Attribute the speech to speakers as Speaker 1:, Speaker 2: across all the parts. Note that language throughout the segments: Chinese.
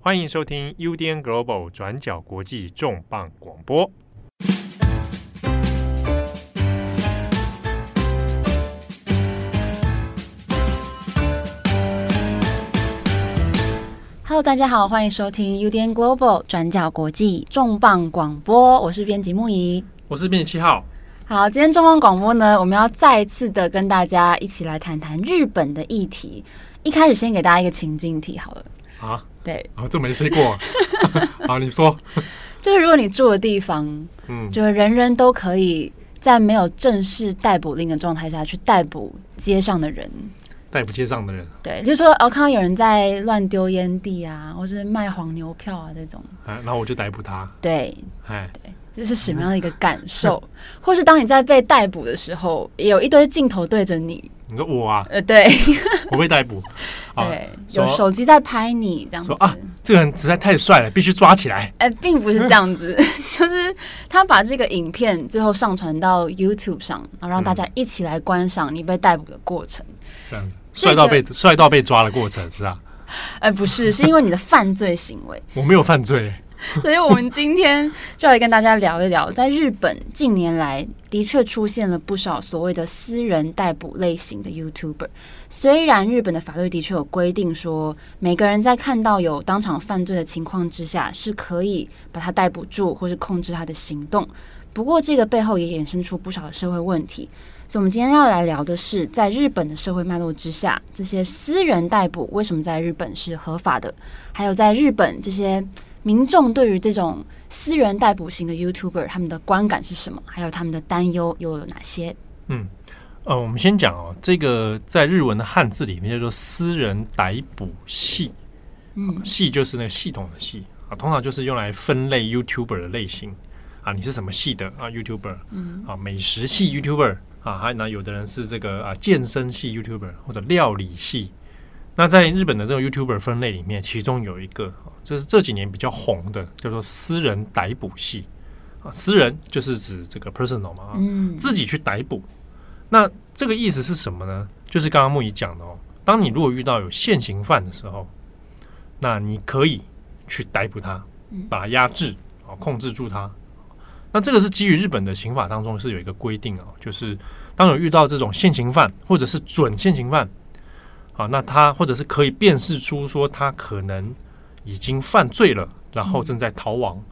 Speaker 1: 欢迎收听 UDN Global 转角国际重磅广播。
Speaker 2: Hello，大家好，欢迎收听 UDN Global 转角国际重磅广播。我是编辑木仪，
Speaker 1: 我是编辑七号。
Speaker 2: 好，今天重磅广播呢，我们要再次的跟大家一起来谈谈日本的议题。一开始先给大家一个情境题，好了。
Speaker 1: 啊，
Speaker 2: 对，
Speaker 1: 啊，这没试过。好，你说，
Speaker 2: 就是如果你住的地方，嗯，就是人人都可以在没有正式逮捕令的状态下去逮捕街上的人，
Speaker 1: 逮捕街上的人，
Speaker 2: 对，就是说，哦看到有人在乱丢烟蒂啊，或是卖黄牛票啊这种，
Speaker 1: 啊，然后我就逮捕他，
Speaker 2: 对，
Speaker 1: 哎，
Speaker 2: 对，这是什么样的一个感受？或是当你在被逮捕的时候，也有一堆镜头对着你。
Speaker 1: 你说我啊？
Speaker 2: 呃，对，
Speaker 1: 我被逮捕，
Speaker 2: 对，有手机在拍你这样子。
Speaker 1: 说啊，这个人实在太帅了，必须抓起来。
Speaker 2: 哎，并不是这样子，就是他把这个影片最后上传到 YouTube 上，然后让大家一起来观赏你被逮捕的过程。
Speaker 1: 这样子，帅到被帅到被抓的过程是吧？
Speaker 2: 哎，不是，是因为你的犯罪行为。
Speaker 1: 我没有犯罪。
Speaker 2: 所以，我们今天就来跟大家聊一聊，在日本近年来的确出现了不少所谓的私人逮捕类型的 YouTuber。虽然日本的法律的确有规定说，每个人在看到有当场犯罪的情况之下，是可以把他逮捕住，或是控制他的行动。不过，这个背后也衍生出不少的社会问题。所以，我们今天要来聊的是，在日本的社会脉络之下，这些私人逮捕为什么在日本是合法的？还有，在日本这些。民众对于这种私人逮捕型的 YouTuber，他们的观感是什么？还有他们的担忧又有哪些？
Speaker 1: 嗯，呃，我们先讲哦，这个在日文的汉字里面叫做“私人逮捕系”，嗯，系就是那个系统的系啊，通常就是用来分类 YouTuber 的类型啊，你是什么系的啊？YouTuber，嗯，啊，美食系 YouTuber 啊，还有呢，有的人是这个啊健身系 YouTuber 或者料理系。那在日本的这种 YouTuber 分类里面，其中有一个就是这几年比较红的，叫做私人逮捕系啊。私人就是指这个 personal 嘛，嗯，自己去逮捕。那这个意思是什么呢？就是刚刚木仪讲的哦，当你如果遇到有现行犯的时候，那你可以去逮捕他，把他压制啊，控制住他。那这个是基于日本的刑法当中是有一个规定啊，就是当有遇到这种现行犯或者是准现行犯。啊，那他或者是可以辨识出说他可能已经犯罪了，然后正在逃亡。嗯、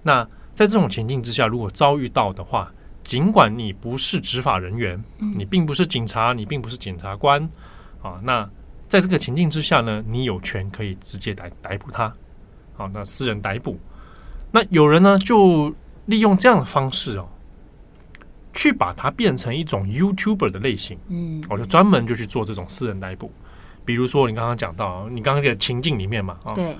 Speaker 1: 那在这种情境之下，如果遭遇到的话，尽管你不是执法人员，你并不是警察，你并不是检察官，啊，那在这个情境之下呢，你有权可以直接逮逮捕他。好，那私人逮捕，那有人呢就利用这样的方式哦。去把它变成一种 YouTuber 的类型，嗯，我就专门就去做这种私人逮捕。比如说你刚刚讲到，你刚刚这个情境里面嘛，啊，
Speaker 2: 对，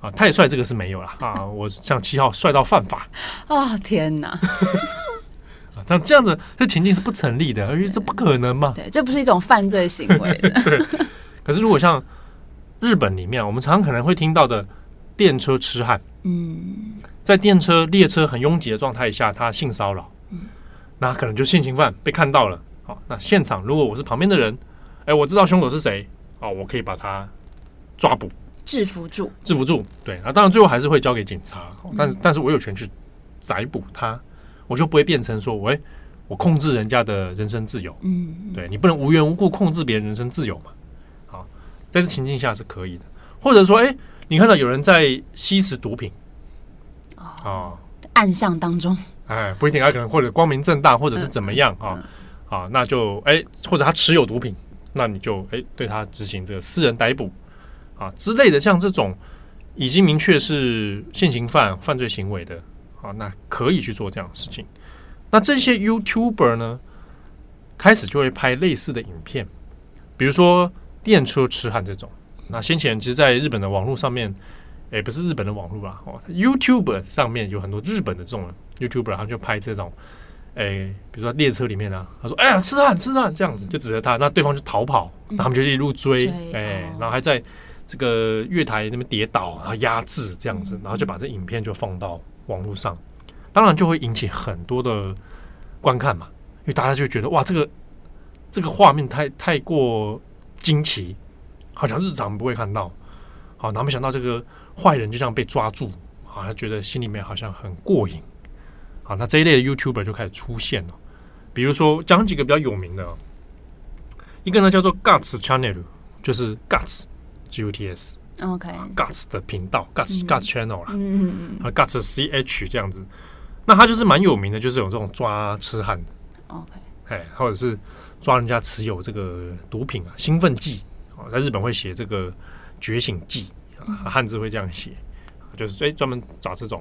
Speaker 1: 啊，太帅这个是没有了啊，我像七号帅到犯法，
Speaker 2: 哦天哪，
Speaker 1: 啊，但这样子这情境是不成立的，而且这不可能嘛，
Speaker 2: 对，这不是一种犯罪行为。的，
Speaker 1: 对。可是如果像日本里面，我们常常可能会听到的电车痴汉，嗯，在电车列车很拥挤的状态下，他性骚扰。那可能就性侵犯被看到了，好，那现场如果我是旁边的人，哎，我知道凶手是谁，哦，我可以把他抓捕、
Speaker 2: 制服住、
Speaker 1: 制服住。对，那当然最后还是会交给警察，但是但是我有权去逮捕他，我就不会变成说，喂，我控制人家的人身自由。嗯，对，你不能无缘无故控制别人人身自由嘛。好，在这情境下是可以的，或者说，哎，你看到有人在吸食毒品，
Speaker 2: 哦，暗巷当中。
Speaker 1: 哎，不一定，他可能或者光明正大，或者是怎么样啊？啊，那就哎，或者他持有毒品，那你就哎对他执行这个私人逮捕啊之类的，像这种已经明确是现行犯犯罪行为的啊，那可以去做这样的事情。那这些 YouTuber 呢，开始就会拍类似的影片，比如说电车痴汉这种。那先前其实，在日本的网络上面，哎，不是日本的网络吧？哦，YouTube 上面有很多日本的这种。YouTuber 他就拍这种，哎、欸，比如说列车里面啊，他说：“哎呀，痴汉，痴汉！”这样子就指着他，那对方就逃跑，他们就一路追，哎、欸，然后还在这个月台那边跌倒，然后压制这样子，然后就把这影片就放到网络上，当然就会引起很多的观看嘛，因为大家就觉得哇，这个这个画面太太过惊奇，好像日常不会看到。好，然后没想到这个坏人就这样被抓住，好，他觉得心里面好像很过瘾，好，那这一类的 YouTuber 就开始出现了。比如说讲几个比较有名的，一个呢叫做 Guts Channel，就是 Guts G U T S，OK，Guts 的频道，Guts Guts Channel 啦，嗯嗯嗯，啊 Guts C H 这样子，那他就是蛮有名的，就是有这种抓痴汉的，OK，哎，或者是抓人家持有这个毒品啊，兴奋剂。啊，在日本会写这个。觉醒剂啊，汉字会这样写，就是专，专门找这种。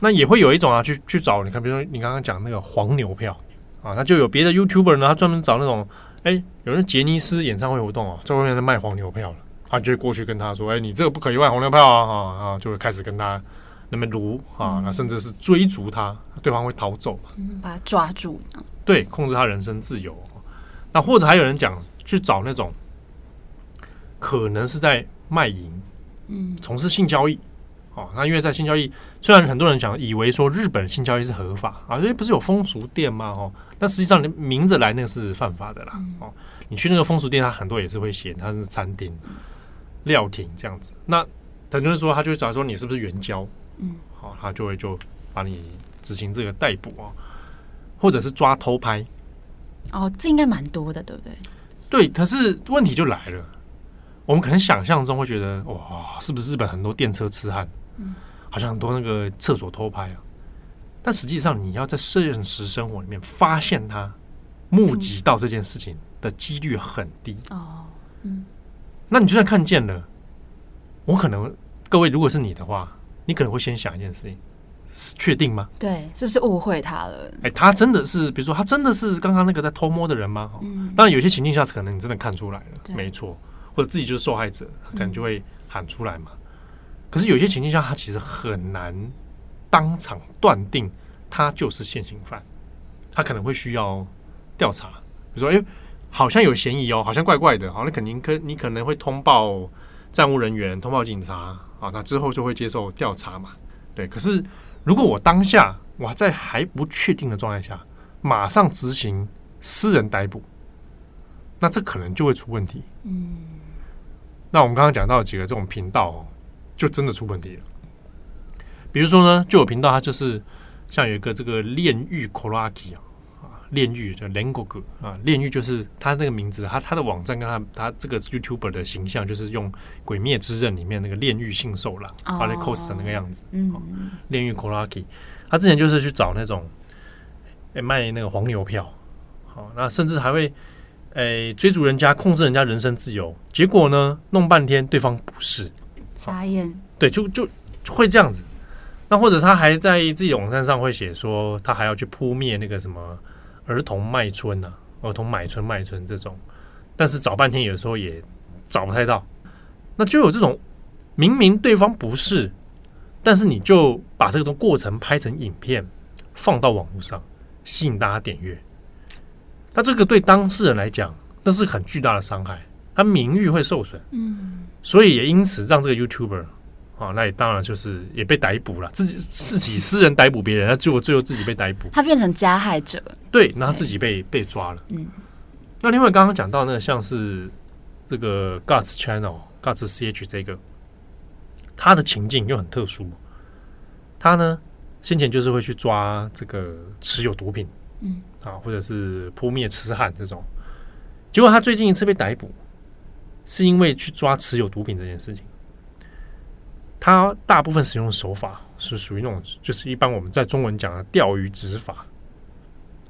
Speaker 1: 那也会有一种啊，去去找你看，比如说你刚刚讲那个黄牛票啊，那就有别的 YouTuber 呢，他专门找那种哎，有人杰尼斯演唱会活动哦，在外面在卖黄牛票了，他就会过去跟他说，哎，你这个不可以卖黄牛票啊啊啊，就会开始跟他那么撸啊，那甚至是追逐他，对方会逃走，
Speaker 2: 嗯，把他抓住，
Speaker 1: 对，控制他人身自由。那或者还有人讲去找那种可能是在。卖淫，嗯，从事性交易，哦，那因为在性交易，虽然很多人讲以为说日本性交易是合法啊，因为不是有风俗店吗？哦，但实际上你明着来那个是犯法的啦，嗯、哦，你去那个风俗店，他很多也是会写它是餐厅、料亭这样子。那很多人说他就会找说你是不是援交，嗯，好、哦，他就会就把你执行这个逮捕啊，或者是抓偷拍，
Speaker 2: 哦，这应该蛮多的，对不对？
Speaker 1: 对，可是问题就来了。我们可能想象中会觉得，哇，是不是日本很多电车痴汉？嗯，好像很多那个厕所偷拍啊。但实际上，你要在现实生活里面发现他目击到这件事情的几率很低。哦，嗯，那你就算看见了，我可能各位如果是你的话，你可能会先想一件事情：是确定吗？
Speaker 2: 对，是不是误会他了？
Speaker 1: 哎，他真的是，比如说，他真的是刚刚那个在偷摸的人吗？嗯，当然，有些情境下可能你真的看出来了，没错。或者自己就是受害者，可能就会喊出来嘛。可是有些情境下，他其实很难当场断定他就是现行犯，他可能会需要调查。比如说，哎，好像有嫌疑哦，好像怪怪的，好，那肯定可你可能会通报站务人员，通报警察啊，那之后就会接受调查嘛。对，可是如果我当下我在还不确定的状态下，马上执行私人逮捕，那这可能就会出问题。嗯。那我们刚刚讲到几个这种频道，就真的出问题了。比如说呢，就有频道，它就是像有一个这个炼狱 Koraki 啊，炼狱叫 l e n g o g 啊，炼狱就是他那个名字，他他的网站跟他他这个 YouTuber 的形象，就是用《鬼灭之刃》里面那个炼狱杏寿郎啊，那 cos 的那个样子。嗯，炼狱 Koraki，他之前就是去找那种诶卖那个黄牛票，好，那甚至还会。哎，追逐人家，控制人家人身自由，结果呢，弄半天对方不是，
Speaker 2: 傻眼，
Speaker 1: 对，就就会这样子。那或者他还在自己网站上会写说，他还要去扑灭那个什么儿童卖春啊，儿童买春卖春这种，但是找半天有时候也找不太到。那就有这种明明对方不是，但是你就把这个过程拍成影片放到网络上，吸引大家点阅。那这个对当事人来讲，那是很巨大的伤害，他名誉会受损，嗯，所以也因此让这个 YouTuber 啊，那也当然就是也被逮捕了，自己自己私人逮捕别人，他结果最后自己被逮捕，
Speaker 2: 他变成加害者，
Speaker 1: 对，那他自己被被抓了，嗯。那另外刚刚讲到那个像是这个 Guts Channel Guts CH 这个，他的情境又很特殊，他呢先前就是会去抓这个持有毒品，嗯。啊，或者是扑灭痴汉这种，结果他最近一次被逮捕，是因为去抓持有毒品这件事情。他大部分使用的手法是属于那种，就是一般我们在中文讲的钓鱼执法。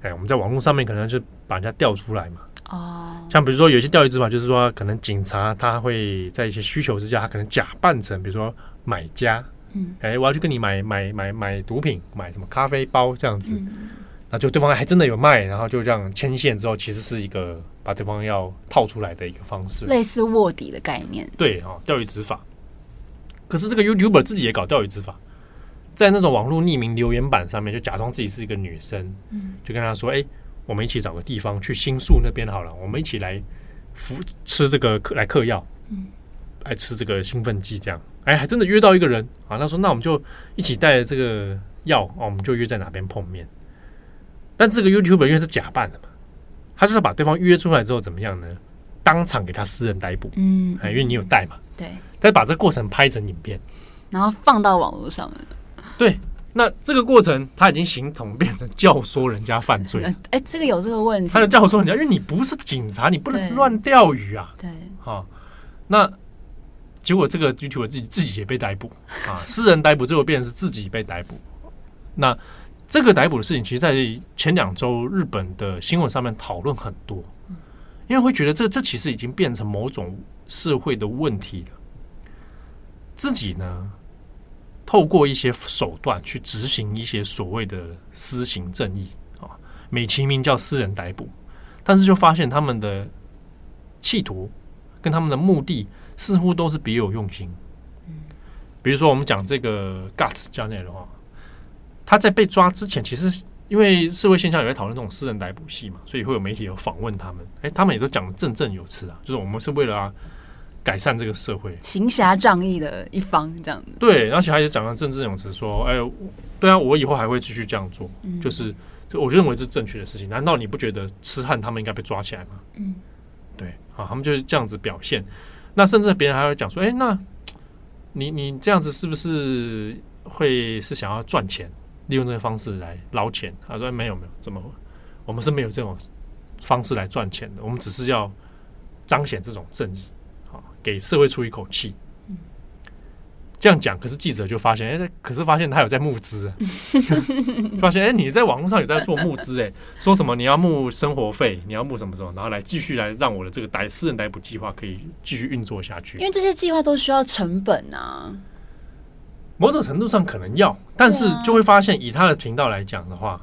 Speaker 1: 哎，我们在网络上面可能就把人家钓出来嘛。哦。像比如说有些钓鱼执法，就是说可能警察他会在一些需求之下，他可能假扮成比如说买家。嗯。哎，我要去跟你买买买买毒品，买什么咖啡包这样子。嗯那就对方还真的有卖，然后就这样牵线之后，其实是一个把对方要套出来的一个方式，
Speaker 2: 类似卧底的概念。
Speaker 1: 对啊，钓鱼执法。可是这个 YouTuber 自己也搞钓鱼执法，在那种网络匿名留言板上面，就假装自己是一个女生，嗯，就跟他说：“哎，我们一起找个地方去新宿那边好了，我们一起来服吃这个来嗑药，嗯，来吃这个兴奋剂，这样。哎，还真的约到一个人啊。他说：那我们就一起带着这个药啊，我们就约在哪边碰面。”但这个 YouTuber 因为是假扮的嘛，他就是把对方约出来之后怎么样呢？当场给他私人逮捕，
Speaker 2: 嗯，
Speaker 1: 哎，因为你有带嘛，
Speaker 2: 对，
Speaker 1: 再把这个过程拍成影片，
Speaker 2: 然后放到网络上面。
Speaker 1: 对，那这个过程他已经形同变成教唆人家犯罪，
Speaker 2: 哎，这个有这个问题，
Speaker 1: 他就教唆人家，因为你不是警察，你不能乱钓鱼啊，
Speaker 2: 对，
Speaker 1: 好，那结果这个 YouTuber 自己自己也被逮捕。啊，私人逮捕最后变成是自己被逮捕，那。这个逮捕的事情，其实，在前两周日本的新闻上面讨论很多，因为会觉得这这其实已经变成某种社会的问题了。自己呢，透过一些手段去执行一些所谓的私刑正义啊，美其名叫私人逮捕，但是就发现他们的企图跟他们的目的似乎都是别有用心。比如说我们讲这个 Guts 教练的话。他在被抓之前，其实因为社会现象也在讨论这种私人逮捕戏嘛，所以会有媒体有访问他们。哎，他们也都讲的振振有词啊，就是我们是为了啊改善这个社会，
Speaker 2: 行侠仗义的一方这样子。
Speaker 1: 对，而且他也讲了振振有词，说：“哎，对啊，我以后还会继续这样做。嗯”就是，就我认为这是正确的事情。难道你不觉得痴汉他们应该被抓起来吗？嗯，对，啊，他们就是这样子表现。那甚至别人还会讲说：“哎，那你你这样子是不是会是想要赚钱？”利用这个方式来捞钱，他说没有没有，怎么我们是没有这种方式来赚钱的，我们只是要彰显这种正义，好给社会出一口气。这样讲，可是记者就发现，哎，可是发现他有在募资，发现哎，你在网络上有在做募资，哎，说什么你要募生活费，你要募什么什么，然后来继续来让我的这个逮私人逮捕计划可以继续运作下去。
Speaker 2: 因为这些计划都需要成本啊。
Speaker 1: 某种程度上可能要，但是就会发现，以他的频道来讲的话，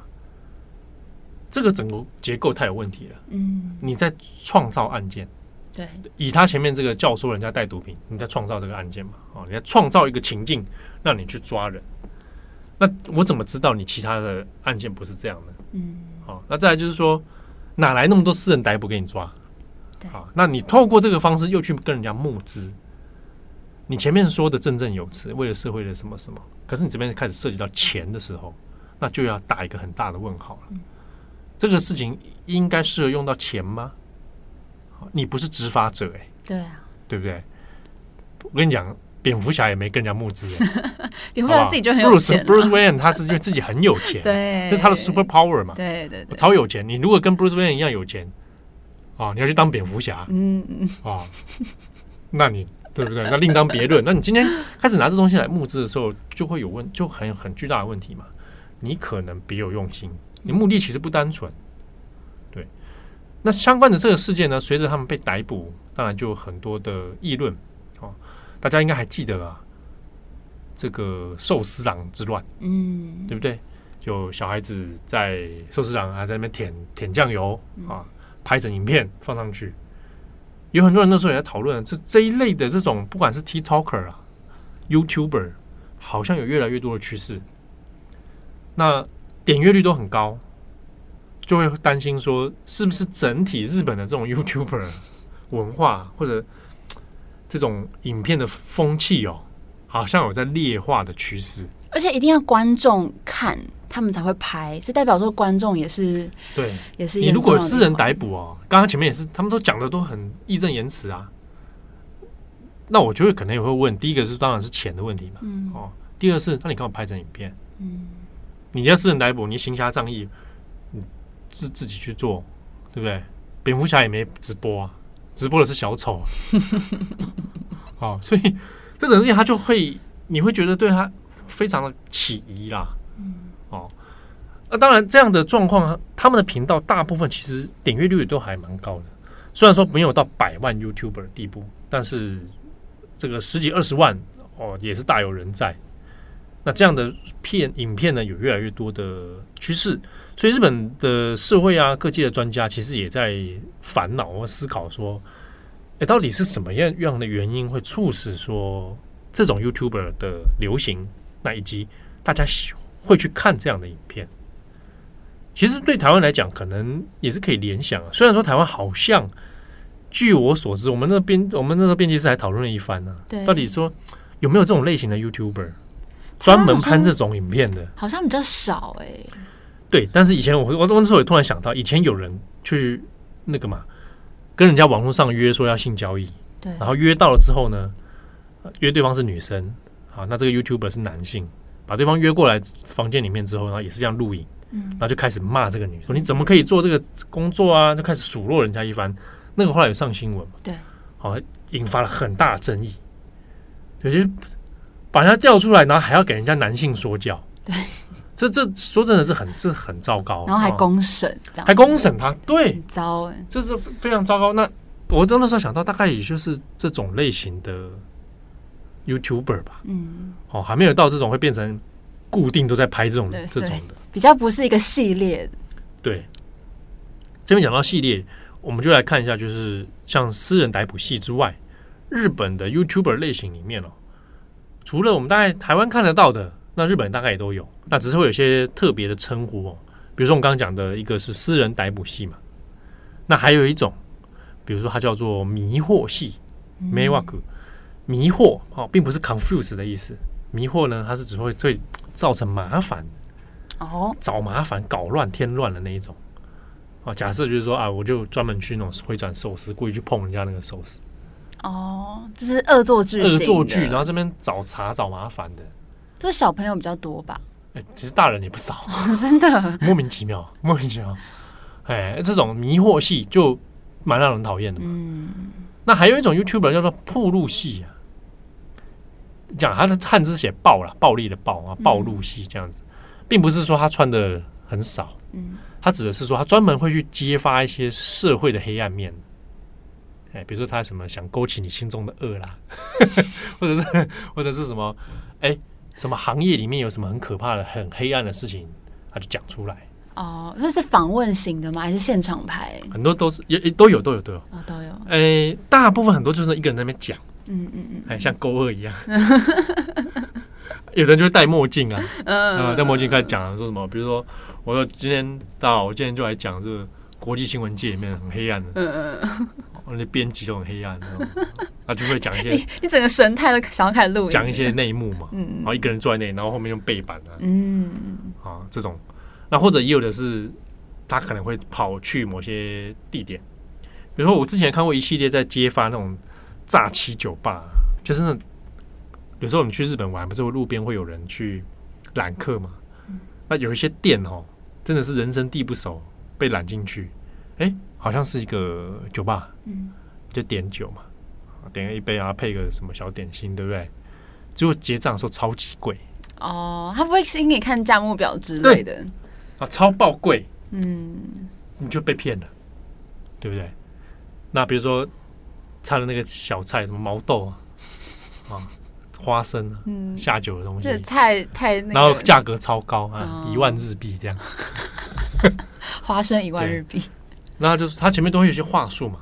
Speaker 1: 这个整个结构太有问题了。嗯，你在创造案件，
Speaker 2: 对，
Speaker 1: 以他前面这个教唆人家带毒品，你在创造这个案件嘛？哦，你在创造一个情境，让你去抓人。那我怎么知道你其他的案件不是这样呢？嗯，好，那再来就是说，哪来那么多私人逮捕给你抓？对，好，那你透过这个方式又去跟人家募资。你前面说的振振有词，为了社会的什么什么，可是你这边开始涉及到钱的时候，那就要打一个很大的问号了。嗯、这个事情应该适合用到钱吗？你不是执法者哎、欸，
Speaker 2: 对啊，
Speaker 1: 对不对？我跟你讲，蝙蝠侠也没跟人家募资、欸，
Speaker 2: 蝙蝠侠自己就很有钱。
Speaker 1: Bruce Bruce Wayne 他是因为自己很有钱，
Speaker 2: 对，
Speaker 1: 这是他的 super power 嘛，
Speaker 2: 对对对，
Speaker 1: 超有钱。你如果跟 Bruce Wayne 一样有钱，啊，你要去当蝙蝠侠，嗯嗯，啊，那你。对不对？那另当别论。那你今天开始拿这东西来募资的时候，就会有问，就很很巨大的问题嘛。你可能别有用心，你目的其实不单纯。对。那相关的这个事件呢，随着他们被逮捕，当然就有很多的议论。哦，大家应该还记得啊，这个寿司郎之乱，嗯，对不对？就小孩子在寿司郎还在那边舔舔酱油啊，拍成影片放上去。有很多人那时候也在讨论，这这一类的这种，不管是 TikToker 啊、YouTuber，好像有越来越多的趋势。那点阅率都很高，就会担心说，是不是整体日本的这种 YouTuber 文化或者这种影片的风气哦，好像有在劣化的趋势。
Speaker 2: 而且一定要观众看。他们才会拍，所以代表说观众也是
Speaker 1: 对，
Speaker 2: 也是。
Speaker 1: 你如果私人逮捕哦，刚刚前面也是，他们都讲的都很义正言辞啊。那我就会可能也会问，第一个是当然是钱的问题嘛，嗯、哦，第二是那你干嘛拍成影片？嗯，你要私人逮捕，你行侠仗义，你自自己去做，对不对？蝙蝠侠也没直播啊，直播的是小丑。哦，所以这种事情他就会，你会觉得对他非常的起疑啦。哦，那当然，这样的状况，他们的频道大部分其实点阅率都还蛮高的，虽然说没有到百万 YouTuber 的地步，但是这个十几二十万哦，也是大有人在。那这样的片影片呢，有越来越多的趋势，所以日本的社会啊，各界的专家其实也在烦恼或思考说，哎，到底是什么样样的原因会促使说这种 YouTuber 的流行？那以及大家喜欢。会去看这样的影片，其实对台湾来讲，可能也是可以联想啊。虽然说台湾好像，据我所知，我们那边我们那个编辑室还讨论了一番呢、啊。对，到底说有没有这种类型的 YouTuber 专门拍这种影片的？
Speaker 2: 好像比较少哎、欸。
Speaker 1: 对，但是以前我我那时候也突然想到，以前有人去那个嘛，跟人家网络上约说要性交易，
Speaker 2: 对，
Speaker 1: 然后约到了之后呢，约对方是女生，好，那这个 YouTuber 是男性，把对方约过来房间里面之后，然后也是这样录影，嗯，然后就开始骂这个女，说你怎么可以做这个工作啊？就开始数落人家一番，那个后来有上新闻嘛？
Speaker 2: 对，
Speaker 1: 好，引发了很大的争议，有些把人家调出来，然后还要给人家男性说教，
Speaker 2: 对。
Speaker 1: 这这说真的是很这很糟糕，
Speaker 2: 然后还公审，
Speaker 1: 哦、还公审他，对，
Speaker 2: 很糟哎，
Speaker 1: 这是非常糟糕。那我真的时候想到，大概也就是这种类型的 YouTuber 吧，嗯，哦，还没有到这种会变成固定都在拍这种这种的，
Speaker 2: 比较不是一个系列。
Speaker 1: 对，这边讲到系列，我们就来看一下，就是像私人逮捕系之外，日本的 YouTuber 类型里面哦，除了我们大概台湾看得到的。那日本大概也都有，那只是会有些特别的称呼哦，比如说我们刚刚讲的一个是私人逮捕系嘛，那还有一种，比如说它叫做迷惑系，迷惑，迷惑哦，并不是 confuse 的意思，迷惑呢，它是只会最造成麻烦哦，找麻烦、搞乱、添乱的那一种哦。假设就是说啊，我就专门去那种回转寿司，故意去碰人家那个寿司，
Speaker 2: 哦，这是恶作剧，恶
Speaker 1: 作剧，然后这边找茬、找麻烦的。
Speaker 2: 这小朋友比较多吧？
Speaker 1: 哎，其实大人也不少，
Speaker 2: 哦、真的
Speaker 1: 莫名其妙，莫名其妙。哎，这种迷惑系就蛮让人讨厌的嘛。嗯，那还有一种 YouTuber 叫做铺路系啊，讲他的汉字写暴了，暴力的暴啊，暴露系这样子，并不是说他穿的很少，嗯，他指的是说他专门会去揭发一些社会的黑暗面。哎，比如说他什么想勾起你心中的恶啦，或者是或者是什么，哎。什么行业里面有什么很可怕的、很黑暗的事情，他就讲出来。
Speaker 2: 哦，那是访问型的吗？还是现场拍？
Speaker 1: 很多都是也也都有都有都有
Speaker 2: 哦都有。
Speaker 1: 诶，大部分很多就是一个人在那边讲，嗯嗯嗯，哎，像勾二一样。有的人就会戴墨镜啊，嗯，戴墨镜开始讲说什么？比如说，我说今天到，我今天就来讲这个国际新闻界里面很黑暗的，嗯嗯。那些编辑都很黑暗，他就会讲一些你，
Speaker 2: 你整个神态都想要开始录，
Speaker 1: 讲一些内幕嘛。嗯，然后一个人坐在那里，然后后面用背板啊，嗯，啊，这种，那或者也有的是，他可能会跑去某些地点，比如说我之前看过一系列在揭发那种诈欺酒吧，就是那有时候我们去日本玩，不是路边会有人去揽客嘛？那有一些店哦，真的是人生地不熟，被揽进去，哎。好像是一个酒吧，嗯，就点酒嘛，点了一杯啊，配个什么小点心，对不对？结果结账的时候超级贵
Speaker 2: 哦，他不会先给你看价目表之类的
Speaker 1: 啊，超爆贵，嗯，你就被骗了，对不对？那比如说差的那个小菜，什么毛豆啊，啊，花生啊，嗯，下酒的东西，
Speaker 2: 这菜太那个，
Speaker 1: 然后价格超高啊，一万日币这样，
Speaker 2: 花生一万日币。
Speaker 1: 那就是他前面都会有些话术嘛，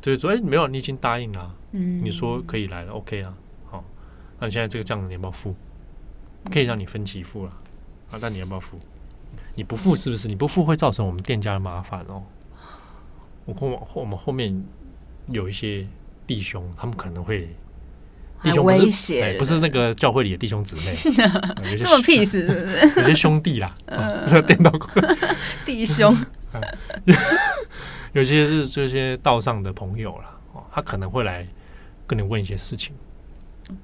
Speaker 1: 就是说，哎，没有，你已经答应了，啊，嗯，你说可以来了，OK 啊，好，那你现在这个账你要不要付？可以让你分期付了，啊，那你要不要付？你不付是不是？你不付会造成我们店家的麻烦哦。我后我们后面有一些弟兄，他们可能会弟兄
Speaker 2: 威胁，
Speaker 1: 哎，不是那个教会里的弟兄姊妹，
Speaker 2: 这么屁事是不是？
Speaker 1: 有些兄弟啦，电脑
Speaker 2: 弟兄。
Speaker 1: 有些是这些道上的朋友啦，哦，他可能会来跟你问一些事情，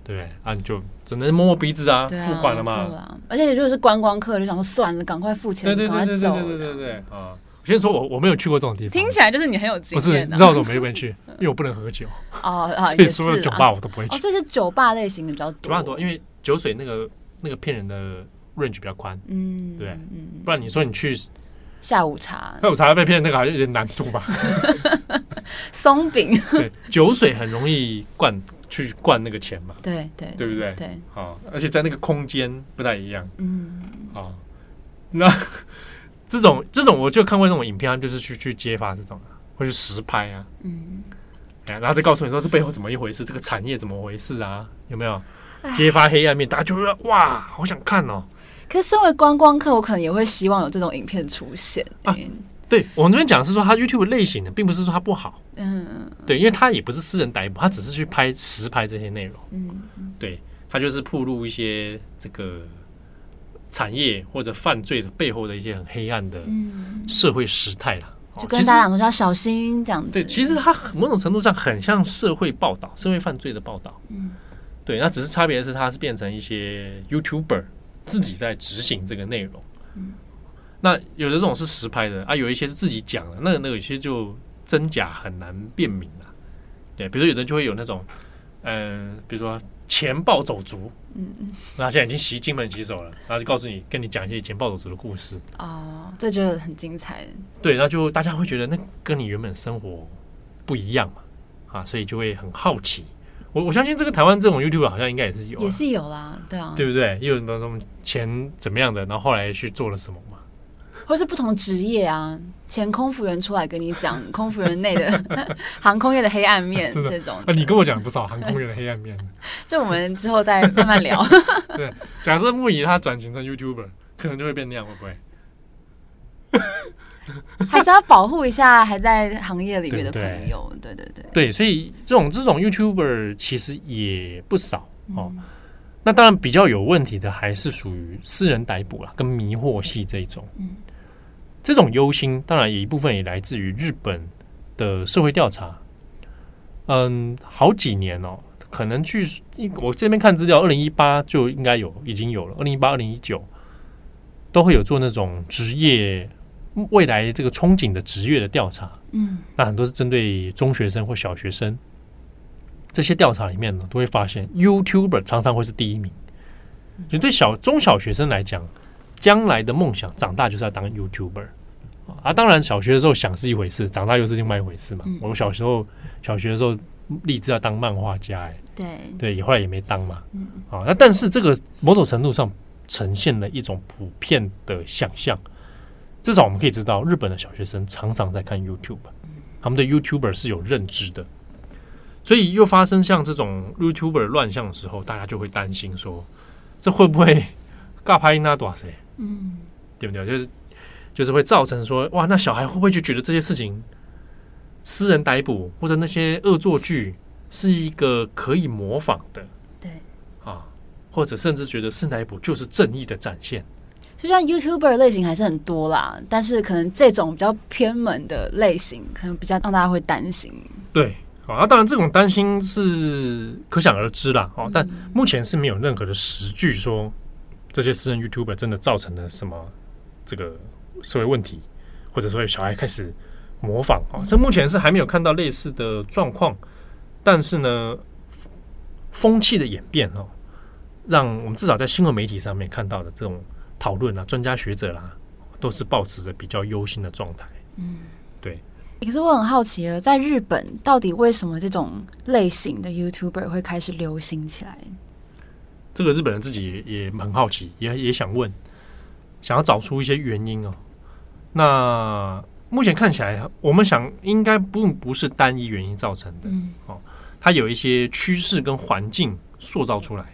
Speaker 1: 对，啊，你就只能摸摸鼻子啊，付款了嘛。
Speaker 2: 而且如果是观光客，就想说算了，赶快付钱，赶快走。
Speaker 1: 对对对对对啊！我先说我我没有去过这种地方，
Speaker 2: 听起来就是你很有经验。
Speaker 1: 不是，你知道我怎么没没去？因为我不能喝酒
Speaker 2: 哦啊，
Speaker 1: 所以所有酒吧我都不会去。
Speaker 2: 所以是酒吧类型的比较多，
Speaker 1: 酒吧多，因为酒水那个那个骗人的 range 比较宽，嗯，对，不然你说你去。
Speaker 2: 下午茶，
Speaker 1: 下午茶被骗，那个好像有点难度吧？
Speaker 2: 松饼，
Speaker 1: 对，酒水很容易灌去灌那个钱嘛？
Speaker 2: 对对，
Speaker 1: 对不对？
Speaker 2: 对，
Speaker 1: 好，而且在那个空间不太一样。嗯，好，那这种这种我就看过那种影片，就是去去揭发这种，或是实拍啊。嗯，然后再告诉你说这背后怎么一回事，这个产业怎么回事啊？有没有揭发黑暗面？大家就会说哇，好想看哦。
Speaker 2: 可是身为观光客，我可能也会希望有这种影片出现。啊，
Speaker 1: 对，我们这边讲是说，它 YouTube 类型的，并不是说它不好。嗯，对，因为它也不是私人逮捕，它只是去拍实拍这些内容。嗯，对，它就是铺露一些这个产业或者犯罪的背后的一些很黑暗的社会时态啦。
Speaker 2: 就跟大家讲说要小心这样子。
Speaker 1: 对，其实它某种程度上很像社会报道、社会犯罪的报道。嗯，对，那只是差别是，它是变成一些 YouTuber 自己在执行这个内容。嗯，那有的这种是实拍的啊，有一些是自己讲的，那那有些就真假很难辨明了。对，比如有的就会有那种，嗯、呃，比如说。钱暴走族，嗯嗯，那现在已经洗金门洗手了，然后就告诉你，跟你讲一些以前暴走族的故事。
Speaker 2: 哦，这就很精彩。
Speaker 1: 对，那就大家会觉得那跟你原本生活不一样嘛，啊，所以就会很好奇。我我相信这个台湾这种 YouTube 好像应该也是有，
Speaker 2: 也是有啦，对啊，
Speaker 1: 对不对？又有什么钱怎么样的，然后后来去做了什么嘛？
Speaker 2: 或是不同职业啊，前空服员出来跟你讲 空服员内的 航空业的黑暗面这种
Speaker 1: 啊，你跟我讲不少航空业的黑暗面，
Speaker 2: 这我们之后再慢慢聊。
Speaker 1: 对，假设木仪他转型成 YouTuber，可能就会变那样，会不会？
Speaker 2: 还是要保护一下还在行业里面的朋友，对对对对，
Speaker 1: 对，所以这种这种 YouTuber 其实也不少哦。嗯、那当然比较有问题的还是属于私人逮捕啦，跟迷惑系这一种。嗯。这种忧心当然也一部分也来自于日本的社会调查。嗯，好几年哦，可能去我这边看资料，二零一八就应该有已经有了，二零一八、二零一九都会有做那种职业未来这个憧憬的职业的调查。嗯，那很多是针对中学生或小学生。这些调查里面呢，都会发现 YouTuber 常常会是第一名。就对小中小学生来讲。将来的梦想，长大就是要当 YouTuber 啊！当然，小学的时候想是一回事，长大又是另外一回事嘛。嗯、我小时候小学的时候立志要当漫画家，哎，对对，后来也没当嘛。嗯、啊，那但是这个某种程度上呈现了一种普遍的想象，至少我们可以知道，日本的小学生常常在看 YouTube，他们对 YouTuber 是有认知的，所以又发生像这种 YouTuber 乱象的时候，大家就会担心说，这会不会 尬拍那多少？嗯，对不对？就是就是会造成说，哇，那小孩会不会就觉得这些事情，私人逮捕或者那些恶作剧是一个可以模仿的？对，啊，或者甚至觉得私人逮捕就是正义的展现。
Speaker 2: 就像 YouTuber 类型还是很多啦，但是可能这种比较偏门的类型，可能比较让大家会担心。
Speaker 1: 对，啊，那当然这种担心是可想而知啦。哦，但目前是没有任何的实据说。这些私人 YouTuber 真的造成了什么这个社会问题，或者说有小孩开始模仿啊？这目前是还没有看到类似的状况，但是呢，风气的演变哦，让我们至少在新闻媒体上面看到的这种讨论啊，专家学者啦，都是保持着比较忧心的状态。嗯，对。
Speaker 2: 可是我很好奇了，在日本到底为什么这种类型的 YouTuber 会开始流行起来？
Speaker 1: 这个日本人自己也，也很好奇，也也想问，想要找出一些原因哦。那目前看起来，我们想应该不不是单一原因造成的，嗯，哦，它有一些趋势跟环境塑造出来。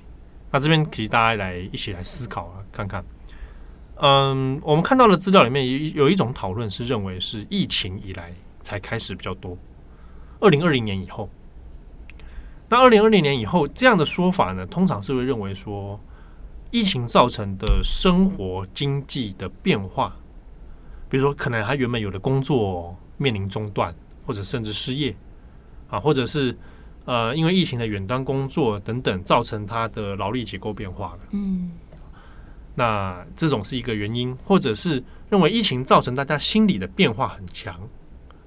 Speaker 1: 那这边可以大家来一起来思考啊，看看。嗯，我们看到的资料里面有有一种讨论是认为是疫情以来才开始比较多，二零二零年以后。那二零二零年以后，这样的说法呢，通常是会认为说，疫情造成的生活经济的变化，比如说可能他原本有的工作面临中断，或者甚至失业，啊，或者是呃因为疫情的远端工作等等，造成他的劳力结构变化了。嗯，那这种是一个原因，或者是认为疫情造成大家心理的变化很强，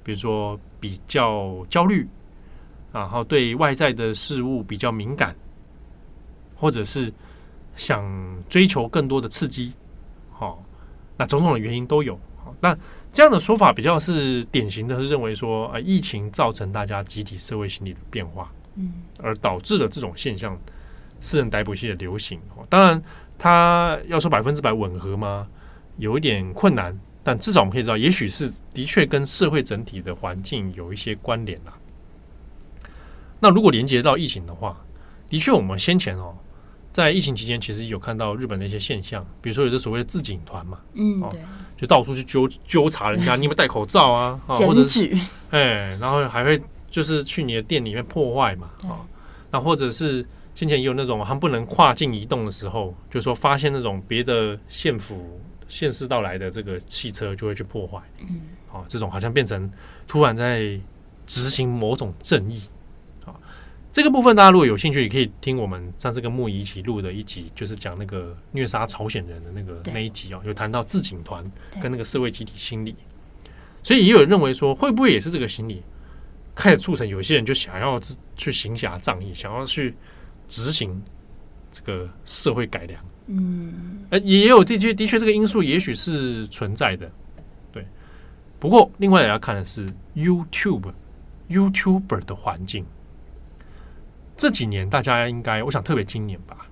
Speaker 1: 比如说比较焦虑。然后对外在的事物比较敏感，或者是想追求更多的刺激，好，那种种的原因都有。那这样的说法比较是典型的，是认为说，呃，疫情造成大家集体社会心理的变化，嗯，而导致了这种现象，私人逮捕系的流行。当然，它要说百分之百吻合吗？有一点困难，但至少我们可以知道，也许是的确跟社会整体的环境有一些关联啦。那如果连接到疫情的话，的确，我们先前哦，在疫情期间，其实有看到日本的一些现象，比如说有的所谓的自警团嘛，嗯，对，就到处去纠纠察人家，你有没有戴口罩啊？啊，或者是哎，然后还会就是去你的店里面破坏嘛，啊，那或者是先前也有那种他们不能跨境移动的时候，就是说发现那种别的县府县市到来的这个汽车就会去破坏。嗯，好，这种好像变成突然在执行某种正义。啊，这个部分大家如果有兴趣，也可以听我们上次跟木仪一起录的一集，就是讲那个虐杀朝鲜人的那个那一集哦，有谈到自警团跟那个社会集体心理。所以也有人认为说，会不会也是这个心理开始促成有些人就想要去行侠仗义，想要去执行这个社会改良？嗯，呃，也有的确的确这个因素也许是存在的，对。不过另外也要看的是 YouTube YouTuber 的环境。这几年大家应该，我想特别今年吧，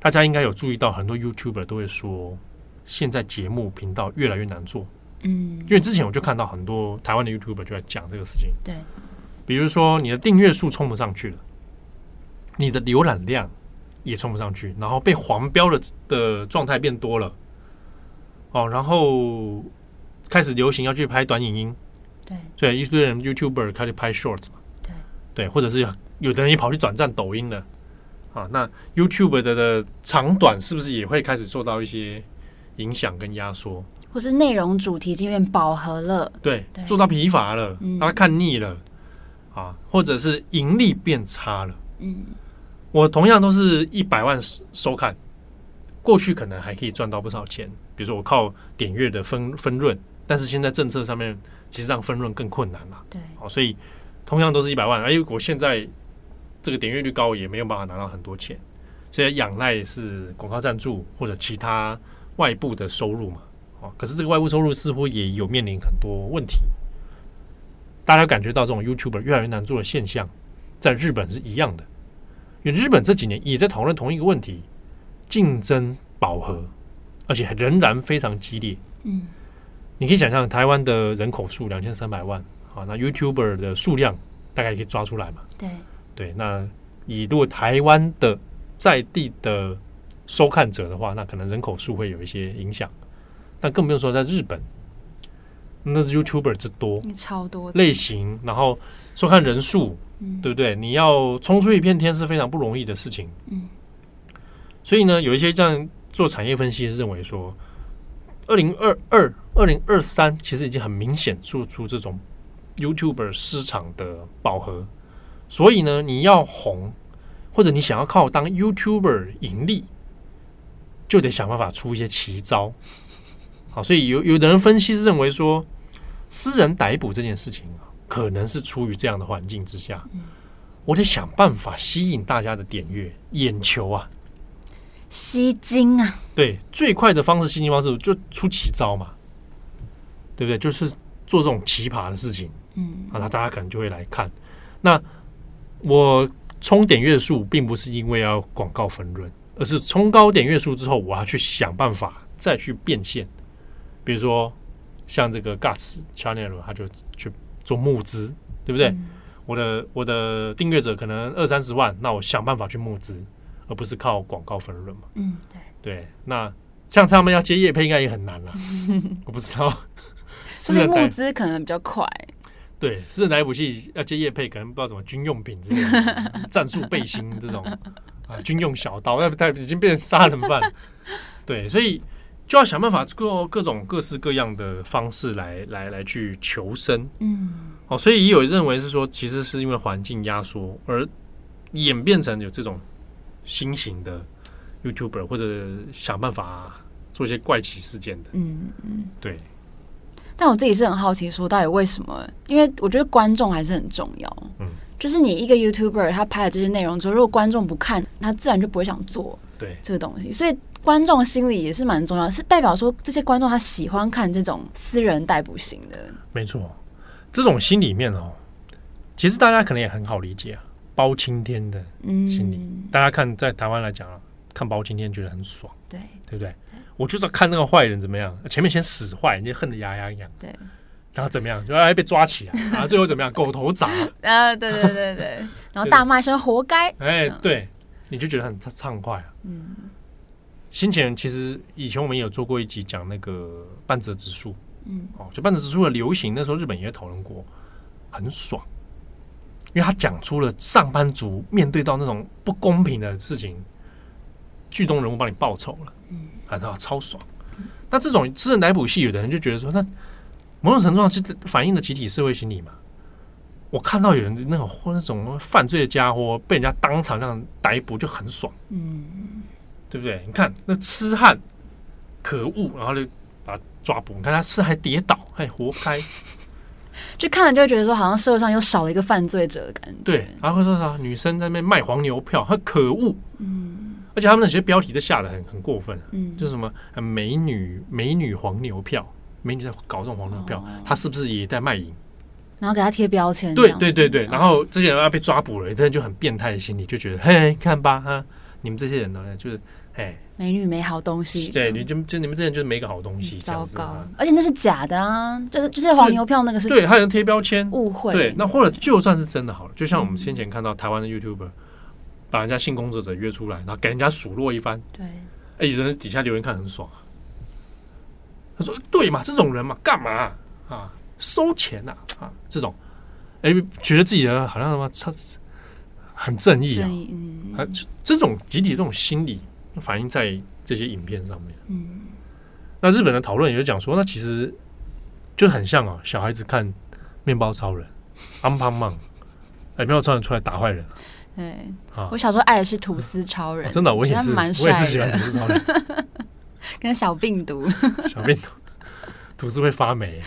Speaker 1: 大家应该有注意到，很多 YouTuber 都会说，现在节目频道越来越难做。嗯，因为之前我就看到很多台湾的 YouTuber 就在讲这个事情。对，比如说你的订阅数冲不上去了，你的浏览量。也冲不上去，然后被黄标了的状态变多了，哦，然后开始流行要去拍短影音，对，所以一堆人 YouTuber 开始拍 Shorts 嘛，对，或者是有的人也跑去转战抖音了，啊，那 YouTuber 的的长短是不是也会开始受到一些影响跟压缩，
Speaker 2: 或是内容主题就有点饱和了，
Speaker 1: 对，对做到疲乏了，让他看腻了，啊，或者是盈利变差了，嗯。我同样都是一百万收看，过去可能还可以赚到不少钱。比如说我靠点阅的分分润，但是现在政策上面其实让分润更困难了。对，好，所以同样都是一百万，而哎，我现在这个点阅率高，也没有办法拿到很多钱，所以仰赖是广告赞助或者其他外部的收入嘛。哦，可是这个外部收入似乎也有面临很多问题。大家感觉到这种 YouTuber 越来越难做的现象，在日本是一样的。因为日本这几年也在讨论同一个问题，竞争饱和，而且仍然非常激烈。嗯，你可以想象台湾的人口数两千三百万，好，那 YouTuber 的数量大概可以抓出来嘛？对对，那以如果台湾的在地的收看者的话，那可能人口数会有一些影响，但更不用说在日本，那是 YouTuber 之多，
Speaker 2: 超多
Speaker 1: 类型，然后收看人数。嗯、对不对？你要冲出一片天是非常不容易的事情。嗯，所以呢，有一些这样做产业分析认为说，二零二二、二零二三其实已经很明显做出这种 YouTuber 市场的饱和。所以呢，你要红，或者你想要靠当 YouTuber 盈利，就得想办法出一些奇招。好，所以有有的人分析是认为说，私人逮捕这件事情可能是出于这样的环境之下，我得想办法吸引大家的点阅、眼球啊，
Speaker 2: 吸睛啊。
Speaker 1: 对，最快的方式吸睛方式就出奇招嘛，对不对？就是做这种奇葩的事情，嗯，啊，那大家可能就会来看。那我冲点月数，并不是因为要广告分润，而是冲高点月数之后，我要去想办法再去变现。比如说像这个 Guts Channel，他就去。做募资，对不对？嗯、我的我的订阅者可能二三十万，那我想办法去募资，而不是靠广告分润嘛。嗯，对对。那像他们要接业配，应该也很难了。我不知道，
Speaker 2: 私人募资可能比较快。
Speaker 1: 对，私人来补戏要接业配，可能不知道什么军用品之类的，战术背心这种啊，军用小刀，那不太已经变成杀人犯。对，所以。就要想办法做各种各式各样的方式来来来去求生，嗯，哦，所以也有认为是说，其实是因为环境压缩而演变成有这种新型的 YouTuber 或者想办法做一些怪奇事件的，嗯嗯，对。
Speaker 2: 但我自己是很好奇，说到底为什么？因为我觉得观众还是很重要，嗯，就是你一个 YouTuber 他拍的这些内容之后，如果观众不看，他自然就不会想做对这个东西，所以。观众心理也是蛮重要，是代表说这些观众他喜欢看这种私人逮捕型的。
Speaker 1: 没错，这种心里面哦，其实大家可能也很好理解啊。包青天的心理，嗯、大家看在台湾来讲啊，看包青天觉得很爽，对。对不对？我就是要看那个坏人怎么样，前面先使坏，你就恨得牙痒痒，对，然后怎么样，就哎被抓起来，然后最后怎么样，狗头砸。
Speaker 2: 啊，对对对对，然后大骂声活该，
Speaker 1: 哎，对，你就觉得很畅快啊，嗯。先前其实以前我们也有做过一集讲那个半泽直树，嗯，哦，就半泽直树的流行，那时候日本也讨论过，很爽，因为他讲出了上班族面对到那种不公平的事情，剧中人物帮你报仇了，嗯，啊，超爽，
Speaker 2: 那
Speaker 1: 这种私人逮捕戏，有的人就觉得说，那某种程度上是反映了集体社会心理嘛。我看到有人那种那种犯罪的家伙被人家当场这样逮捕，就很爽，嗯，对不对？你看那痴汉，可恶，然后就把他抓捕。你看他是还跌倒，还活该，
Speaker 2: 就看了就会觉得说，好像社会上又少了一个犯罪者的感觉。
Speaker 1: 对，然后说啥女生在那边卖黄牛票，很可恶，嗯，而且他们那些标题都下的很很过分，嗯，就是什么美女美女黄牛票，美女在搞这种黄牛票，她、哦、是不是也在卖淫？
Speaker 2: 然后给他贴标签，
Speaker 1: 对对对对，然后这些人要被抓捕了，真的就很变态的心理，就觉得嘿，看吧哈，你们这些人呢，就是哎，
Speaker 2: 美女没好东西，
Speaker 1: 对，你就就你们这些人就是没个好东西，
Speaker 2: 糟糕，而且那是假的啊，就是就是黄牛票那个是，
Speaker 1: 对，还有人贴标签，
Speaker 2: 误会，
Speaker 1: 对，那或者就算是真的好了，就像我们先前看到台湾的 YouTuber 把人家性工作者约出来，然后给人家数落一番，对，哎，有人底下留言看很爽啊，他说对嘛，这种人嘛，干嘛啊？收钱呐啊，啊，这种，哎，觉得自己的好像什么超很正义啊，嗯，啊，这种集体这种心理反映在这些影片上面。嗯，那日本的讨论也就讲说，那其实就很像啊，小孩子看面包超人，安胖胖，哎，面包超人出来打坏人。
Speaker 2: 对，啊，我小时候爱的是吐司超人，
Speaker 1: 真的，我也是，我也是喜欢吐司超人，
Speaker 2: 跟小病毒，
Speaker 1: 小病毒。吐司会发霉，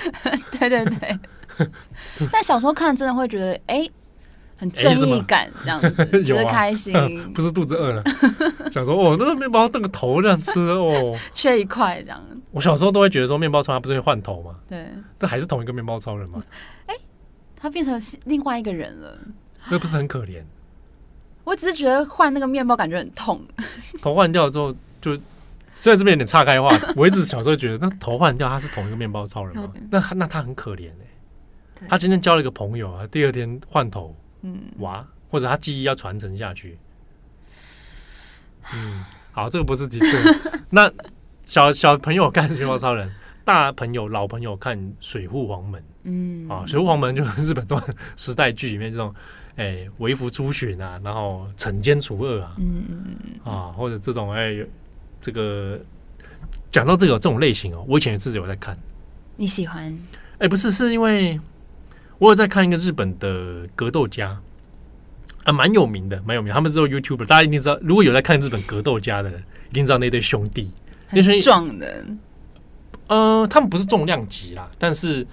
Speaker 2: 对 对对。但小时候看真的会觉得，哎、欸，很正义感这样子，觉得开心、啊。
Speaker 1: 不是肚子饿了，想说哦，那个面包那个头这样吃哦，
Speaker 2: 缺一块这样。
Speaker 1: 我小时候都会觉得说，面包超人不是会换头吗？
Speaker 2: 对，
Speaker 1: 但还是同一个面包超人吗？
Speaker 2: 哎、欸，他变成另外一个人了，
Speaker 1: 那不是很可怜？
Speaker 2: 我只是觉得换那个面包感觉很痛，
Speaker 1: 头换掉之后就。虽然这边有点岔开话，我一直小时候觉得，那头换掉他是同一个面包超人吗？那那他很可怜哎、欸，他今天交了一个朋友啊，第二天换头，嗯，哇，或者他记忆要传承下去，嗯，好，这个不是的确。那小小朋友看面包超人，大朋友老朋友看水户黄门，嗯，啊，水户黄门就是日本这种时代剧里面这种，哎、欸，微服出巡啊，然后惩奸除恶啊，嗯嗯嗯，啊，或者这种哎。欸这个讲到这个这种类型哦，我以前也自己有在看。
Speaker 2: 你喜欢？
Speaker 1: 哎、欸，不是，是因为我有在看一个日本的格斗家啊，蛮有名的，蛮有名。他们是做 YouTuber，大家一定知道。如果有在看日本格斗家的，一定知道那对兄弟，
Speaker 2: 那是壮的。
Speaker 1: 呃，他们不是重量级啦，但是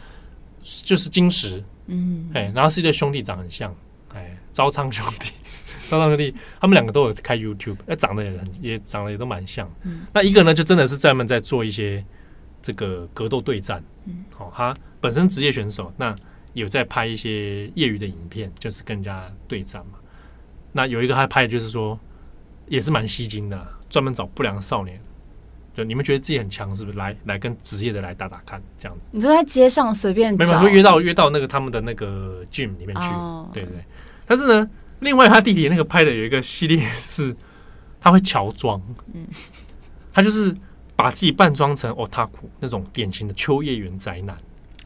Speaker 1: 就是金石，嗯，哎，然后是一对兄弟，长很像，哎，朝仓兄弟。张张兄弟，他们两个都有开 YouTube，哎，长得也很，也长得也都蛮像。嗯，那一个呢，就真的是专门在做一些这个格斗对战。嗯，好、哦，他本身职业选手，那有在拍一些业余的影片，就是跟人家对战嘛。那有一个他拍的就是说，也是蛮吸睛的，专门找不良少年，就你们觉得自己很强，是不是？来来跟职业的来打打看，这样子。
Speaker 2: 你就在街上随便，
Speaker 1: 没有会约到约到那个他们的那个 gym 里面去，对对。但是呢。另外，他弟弟那个拍的有一个系列是，他会乔装，嗯，他就是把自己扮装成 otaku 那种典型的秋叶原宅男，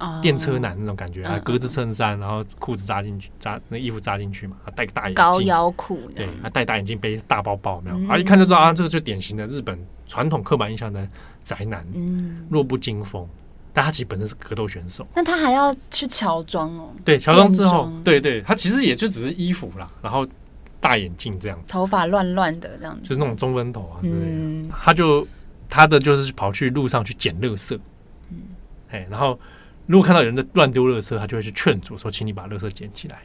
Speaker 1: 哦，电车男那种感觉，啊，格子衬衫，然后裤子扎进去，扎那衣服扎进去嘛，他戴个大眼镜，
Speaker 2: 高腰裤，
Speaker 1: 对，他戴大眼镜，背大包包，没有，啊，一看就知道啊，这个就典型的日本传统刻板印象的宅男，嗯，弱不禁风。但他其实本身是格斗选手，
Speaker 2: 那他还要去乔装哦。
Speaker 1: 对，乔装之后，对对，他其实也就只是衣服啦，然后大眼镜这样子，
Speaker 2: 头发乱乱的这样子，
Speaker 1: 就是那种中分头啊之类的。嗯、他就他的就是跑去路上去捡垃圾，嗯，哎，然后如果看到有人在乱丢垃圾，他就会去劝阻说，请你把垃圾捡起来。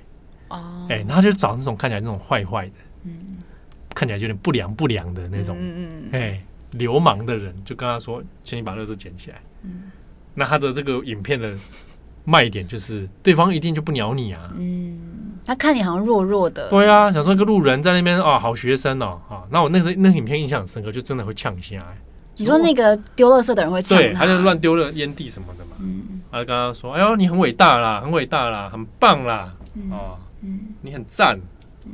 Speaker 1: 哦，哎，然后他就找那种看起来那种坏坏的，嗯，看起来有点不良不良的那种，嗯嗯，哎，流氓的人，就跟他说，请你把垃圾捡起来，嗯。那他的这个影片的卖点就是，对方一定就不鸟你啊。嗯，
Speaker 2: 他看你好像弱弱的。
Speaker 1: 对啊，想说一个路人在那边哦，好学生哦，啊，那我那个那个影片印象很深刻，就真的会呛一下。
Speaker 2: 你说那个丢垃圾的人会呛？
Speaker 1: 对，他就乱丢了烟蒂什么的嘛。嗯，他就跟他说：“哎呦，你很伟大啦，很伟大啦，很棒啦，啊，嗯，你很赞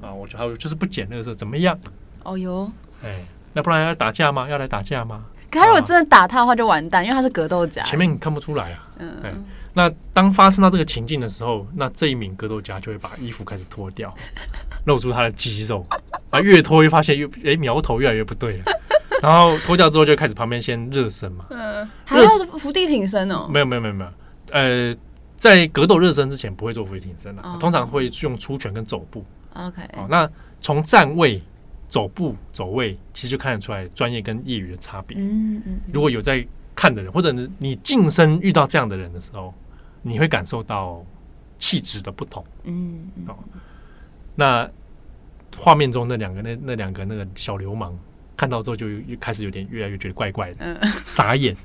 Speaker 1: 啊，我觉得就是不捡垃圾怎么样？
Speaker 2: 哦哟，
Speaker 1: 哎，那不然要打架吗？要来打架吗？”
Speaker 2: 他如果真的打他的话，就完蛋，因为他是格斗家。
Speaker 1: 前面你看不出来啊。嗯。那当发生到这个情境的时候，那这一名格斗家就会把衣服开始脱掉，露出他的肌肉。啊，越脱越发现越哎苗头越来越不对了，然后脱掉之后就开始旁边先热身嘛。
Speaker 2: 嗯，还要伏地挺身哦？
Speaker 1: 没有没有没有没有，呃，在格斗热身之前不会做伏地挺身的，通常会用出拳跟走步。
Speaker 2: OK，
Speaker 1: 哦，那从站位、走步、走位，其实就看得出来专业跟业余的差别。嗯嗯，如果有在看的人，或者你近身遇到这样的人的时候，你会感受到气质的不同。嗯嗯，哦，那画面中那两个那那两个那个小流氓看到之后，就开始有点越来越觉得怪怪的，傻眼，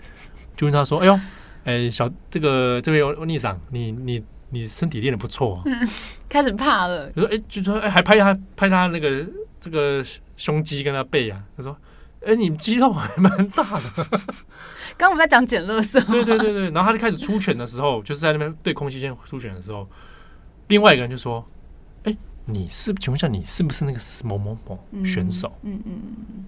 Speaker 1: 就问他说：“哎呦，哎小这个这位欧尼桑，你你。”你身体练得不错、啊，
Speaker 2: 开始怕了。
Speaker 1: 就说：“哎、欸，就说哎、欸，还拍他拍他那个这个胸肌跟他背啊。”他说：“哎、欸，你肌肉还蛮大的。”
Speaker 2: 刚我们在讲捡垃圾。
Speaker 1: 对对对对，然后他就开始出拳的时候，就是在那边对空气线出拳的时候，另外一个人就说：“哎、欸，你是请问一下，你是不是那个某某某选手？”嗯嗯嗯。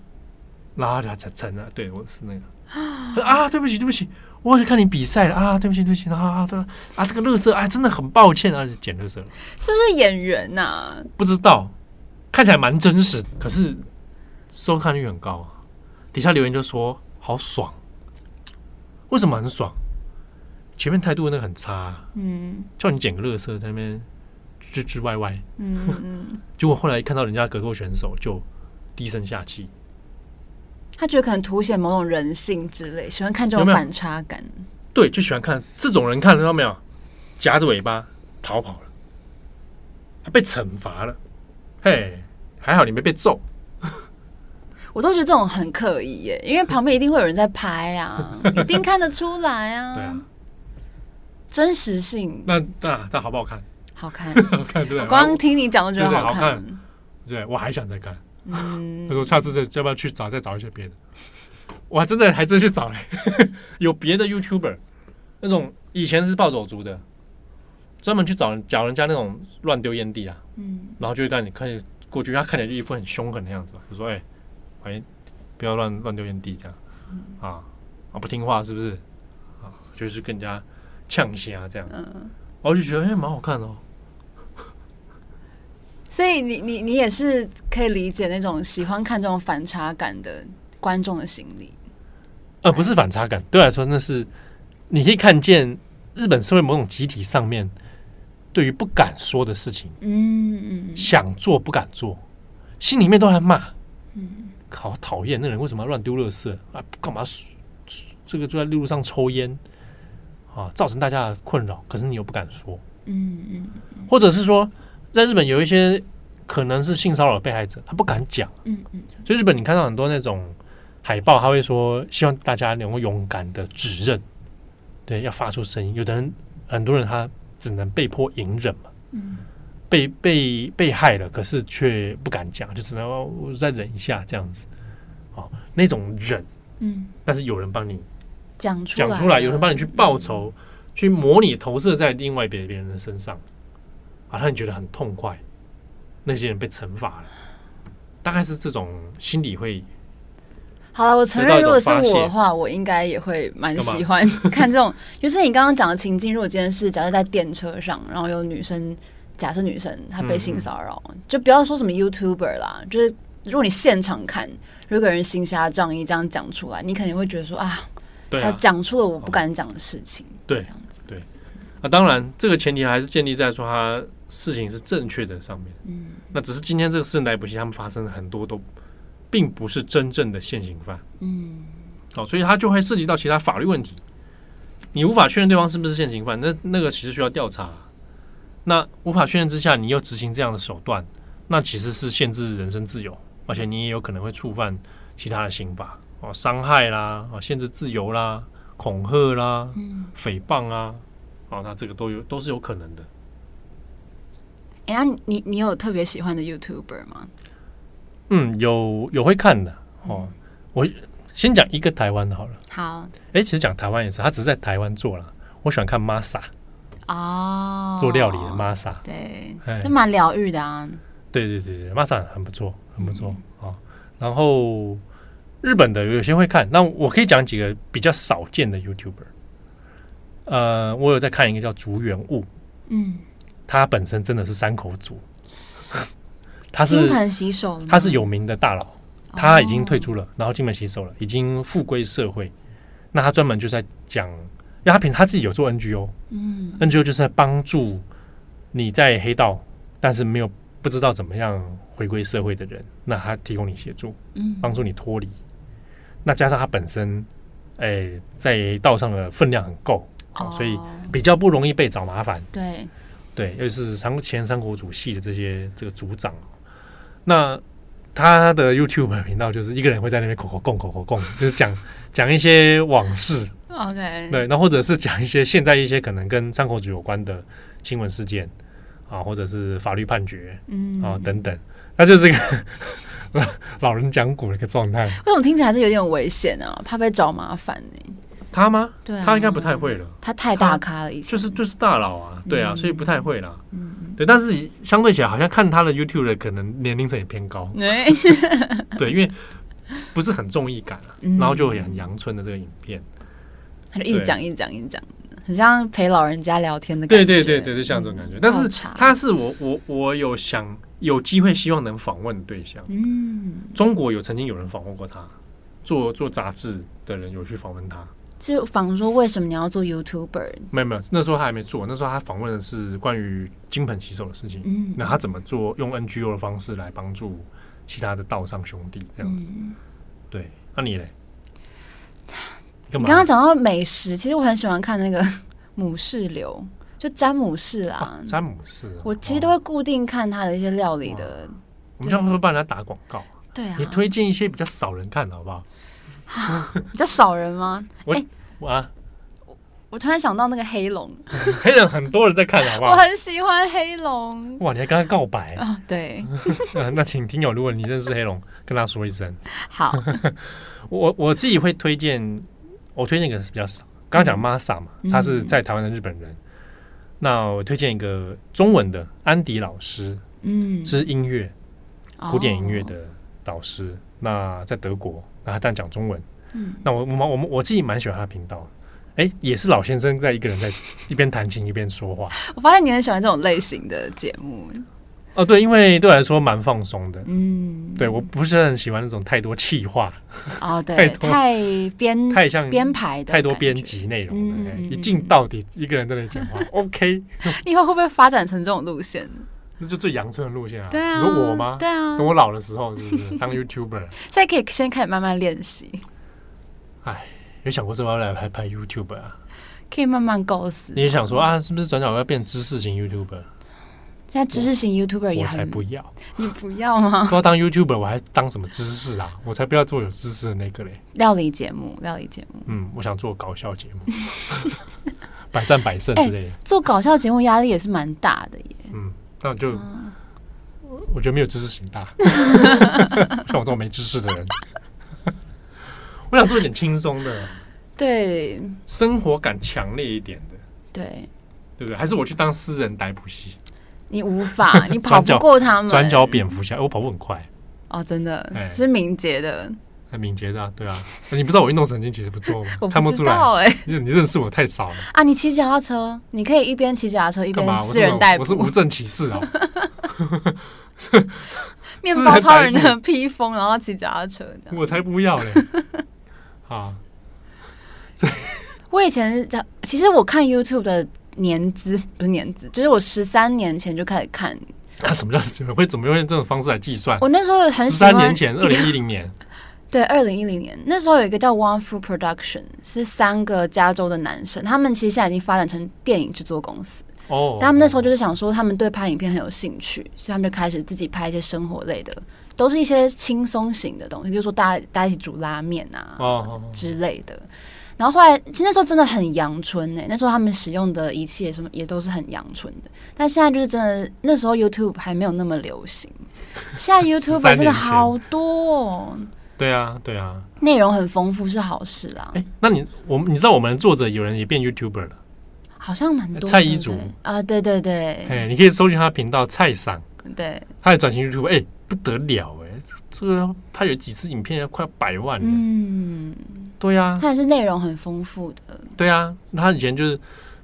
Speaker 1: 然后他才承认，对我是那个。他说：“啊，对不起，对不起。”我去看你比赛了啊！对不起，对不起，啊对啊！这个乐色，哎，真的很抱歉啊，捡乐色了。
Speaker 2: 是不是演员呐、啊？
Speaker 1: 不知道，看起来蛮真实，可是收看率很高啊。底下留言就说好爽，为什么很爽？前面态度那个很差、啊，嗯，叫你捡个乐色在那边吱吱歪歪，嗯嗯，结果后来看到人家格斗选手就低声下气。
Speaker 2: 他觉得可能凸显某种人性之类，喜欢看这种反差感。
Speaker 1: 有有？对，就喜欢看这种人，看得到没有？夹着尾巴逃跑了，他被惩罚了。嘿，还好你没被揍。
Speaker 2: 我都觉得这种很刻意耶，因为旁边一定会有人在拍啊，一定看得出来啊。对啊，真实性。
Speaker 1: 那那那好不好看？
Speaker 2: 好看，
Speaker 1: 好看。对，
Speaker 2: 我光听你讲，都觉得好看。对，对，好看。
Speaker 1: 对，我还想再看。嗯，他说下次再要不要去找再找一些别的？我还真的还真去找嘞，有别的 YouTuber，那种以前是暴走族的，专门去找找人家那种乱丢烟蒂啊，嗯，然后就会看你看过去，他看起来就一副很凶狠的样子，就说哎，哎，不要乱乱丢烟蒂这样，啊啊不听话是不是？啊，就是更加呛声这样，嗯，我就觉得哎蛮好看的哦。
Speaker 2: 所以你你你也是可以理解那种喜欢看这种反差感的观众的心理，
Speaker 1: 呃，不是反差感，对我来说那是你可以看见日本社会某种集体上面对于不敢说的事情，嗯嗯，想做不敢做，心里面都在骂，嗯，好讨厌那人为什么要乱丢垃圾啊？干嘛这个就在路上抽烟啊，造成大家的困扰，可是你又不敢说，嗯嗯，或者是说。在日本有一些可能是性骚扰被害者，他不敢讲。嗯嗯，所以日本你看到很多那种海报，他会说希望大家能够勇敢的指认，对，要发出声音。有的人，很多人他只能被迫隐忍嘛。嗯，被被被害了，可是却不敢讲，就只能我再忍一下这样子。哦，那种忍，嗯，但是有人帮你讲出讲出来，有人帮你去报仇，去模拟投射在另外别别人的身上。啊，让你觉得很痛快，那些人被惩罚了，大概是这种心理会。
Speaker 2: 好了，我承认，如果是我的话，我应该也会蛮喜欢 看这种。就是你刚刚讲的情境，如果今天是假设在电车上，然后有女生，假设女生她被性骚扰，嗯、就不要说什么 YouTuber 啦，就是如果你现场看，如果有人行侠仗义这样讲出来，你肯定会觉得说啊，啊他讲出了我不敢讲的事情。
Speaker 1: 对，这样子对。啊，当然，这个前提还是建立在说他。事情是正确的上面，嗯，那只是今天这个四人逮捕戏，他们发生了很多都并不是真正的现行犯，嗯，好，所以他就会涉及到其他法律问题，你无法确认对方是不是现行犯，那那个其实需要调查，那无法确认之下，你又执行这样的手段，那其实是限制人身自由，而且你也有可能会触犯其他的刑法，哦，伤害啦，啊，限制自由啦，恐吓啦，嗯，诽谤啊，哦，那这个都有都是有可能的。
Speaker 2: 哎呀，你你有特别喜欢的 YouTuber 吗？
Speaker 1: 嗯，有有会看的哦。我先讲一个台湾的好了。
Speaker 2: 好。
Speaker 1: 哎，其实讲台湾也是，他只是在台湾做了。我喜欢看 Masa。哦。做料理的 Masa。
Speaker 2: 对。这蛮疗愈的啊。
Speaker 1: 对对对对，Masa 很不错，很不错啊。然后日本的有些会看，那我可以讲几个比较少见的 YouTuber。呃，我有在看一个叫竹原物。嗯。他本身真的是山口组，他是金盆洗手，他是有名的大佬他已经退出了，然后金盆洗手了，已经复归社会。那他专门就在讲，因为他平他自己有做 NGO，嗯，NGO 就是在帮助你在黑道，但是没有不知道怎么样回归社会的人，那他提供你协助，嗯，帮助你脱离。那加上他本身，哎、欸，在道上的分量很够，哦，所以比较不容易被找麻烦。
Speaker 2: 对，
Speaker 1: 对，又是三前三国主系的这些这个组长，那。他的 YouTube 频道就是一个人会在那边口口供口口供，就是讲讲一些往事。
Speaker 2: OK，
Speaker 1: 对，那或者是讲一些现在一些可能跟三口组有关的新闻事件啊，或者是法律判决，嗯啊等等，那就是一个 老人讲古的一个状态。
Speaker 2: 为什么听起来是有点危险啊？怕被找麻烦呢？
Speaker 1: 他吗？
Speaker 2: 对、啊，
Speaker 1: 他应该不太会了。
Speaker 2: 他太大咖了，
Speaker 1: 就是就是大佬啊，对啊，嗯、所以不太会啦。嗯，对，但是相对起来，好像看他的 YouTube 的可能年龄层也偏高。对，对，因为不是很综艺感啊，然后就也很阳春的这个影片，
Speaker 2: 他就一直讲，一直讲，一直讲，很像陪老人家聊天的感觉。
Speaker 1: 对对对对，就像这种感觉。嗯、但是他是我我我有想有机会希望能访问的对象。嗯，中国有曾经有人访问过他，做做杂志的人有去访问他。
Speaker 2: 就访说，为什么你要做 YouTuber？
Speaker 1: 没有没有，那时候他还没做。那时候他访问的是关于金盆洗手的事情。嗯，那他怎么做？用 NGO 的方式来帮助其他的道上兄弟这样子。嗯、对，那、啊、你嘞？
Speaker 2: 你刚刚讲到美食，其实我很喜欢看那个 母士流，就詹姆士啦。啊、詹姆士，我其实都会固定看他的一些料理的。
Speaker 1: 我们这样会不会帮人家打广告？
Speaker 2: 对啊，
Speaker 1: 你推荐一些比较少人看的好不好？
Speaker 2: 比较少人吗？
Speaker 1: 我、欸、啊，
Speaker 2: 我突然想到那个黑龙，
Speaker 1: 黑龙很多人在看，好不好？
Speaker 2: 我很喜欢黑龙。
Speaker 1: 哇，你还跟他告白
Speaker 2: 啊？对。
Speaker 1: 那请听友，如果你认识黑龙，跟他说一声。
Speaker 2: 好。
Speaker 1: 我我自己会推荐，我推荐一个是比较少。刚刚讲 Masa 嘛，他是在台湾的日本人。嗯、那我推荐一个中文的安迪老师，嗯，是音乐古典音乐的导师。哦、那在德国。那他但讲中文，嗯，那我我我们我自己蛮喜欢他的频道，哎、欸，也是老先生在一个人在一边弹琴一边说话。
Speaker 2: 我发现你很喜欢这种类型的节目，
Speaker 1: 哦，对，因为对我来说蛮放松的，嗯，对，我不是很喜欢那种太多气话，
Speaker 2: 哦，对，太编
Speaker 1: 太像
Speaker 2: 编排的，
Speaker 1: 太多编辑内容了，嗯、一镜到底一个人在那里讲话，OK，
Speaker 2: 你以后会不会发展成这种路线？
Speaker 1: 那就最阳春的路线啊！
Speaker 2: 对啊，
Speaker 1: 你说我吗？
Speaker 2: 对啊，
Speaker 1: 等我老的时候是不是 当 YouTuber？
Speaker 2: 现在可以先开始慢慢练习。
Speaker 1: 哎，有想过是不是要来拍拍 YouTuber 啊？
Speaker 2: 可以慢慢构思。
Speaker 1: 你也想说啊，是不是转角要变知识型 YouTuber？
Speaker 2: 现在知识型 YouTuber 也
Speaker 1: 才不要。
Speaker 2: 你不要吗？
Speaker 1: 不要当 YouTuber，我还当什么知识啊？我才不要做有知识的那个嘞。
Speaker 2: 料理节目，料理节目。
Speaker 1: 嗯，我想做搞笑节目，百战百胜之类的。
Speaker 2: 做搞笑节目压力也是蛮大的耶。
Speaker 1: 嗯。那就，我觉得没有知识型大，像我这种没知识的人，我想做一点轻松的，
Speaker 2: 对，
Speaker 1: 生活感强烈一点的，
Speaker 2: 对，
Speaker 1: 对不对？还是我去当私人逮捕戏？
Speaker 2: 你无法，你跑不过他们，
Speaker 1: 转角蝙蝠侠，我跑步很快，
Speaker 2: 哦，真的，是敏捷的。
Speaker 1: 很敏捷的，对啊，你不知道我运动神经其实不错吗？
Speaker 2: 我
Speaker 1: 看不出来哎，你 你认识我太少了
Speaker 2: 啊！你骑脚踏车，你可以一边骑脚踏车一边私人代步，
Speaker 1: 我是无证骑士啊！
Speaker 2: 面包超人的披风，然后骑脚踏车，
Speaker 1: 我才不要嘞！啊，
Speaker 2: 我以前在，其实我看 YouTube 的年资不是年资，就是我十三年前就开始看。
Speaker 1: 啊，什么叫会怎么用这种方式来计算？
Speaker 2: 我那时候很
Speaker 1: 十三年前，二零一零年。
Speaker 2: 对，二零一零年那时候有一个叫 One Food Production，是三个加州的男生，他们其实现在已经发展成电影制作公司。哦，oh, 但他们那时候就是想说，他们对拍影片很有兴趣，所以他们就开始自己拍一些生活类的，都是一些轻松型的东西，就是说大家大家一起煮拉面啊、oh. 之类的。然后后来，其实那时候真的很阳春诶，那时候他们使用的仪器也什么也都是很阳春的。但现在就是真的，那时候 YouTube 还没有那么流行，现在 YouTube 真的好多哦。
Speaker 1: 对啊，对啊，
Speaker 2: 内容很丰富是好事啦。
Speaker 1: 哎，那你我们你知道我们作者有人也变 YouTuber 了，
Speaker 2: 好像蛮多。
Speaker 1: 蔡依竹。
Speaker 2: 啊，对对对，
Speaker 1: 哎，你可以搜寻他频道蔡桑，
Speaker 2: 对，
Speaker 1: 他也转型 YouTuber，哎，不得了哎，这个他有几次影片要快百万了，嗯，对啊，
Speaker 2: 他也是内容很丰富的。
Speaker 1: 对啊，他以前就是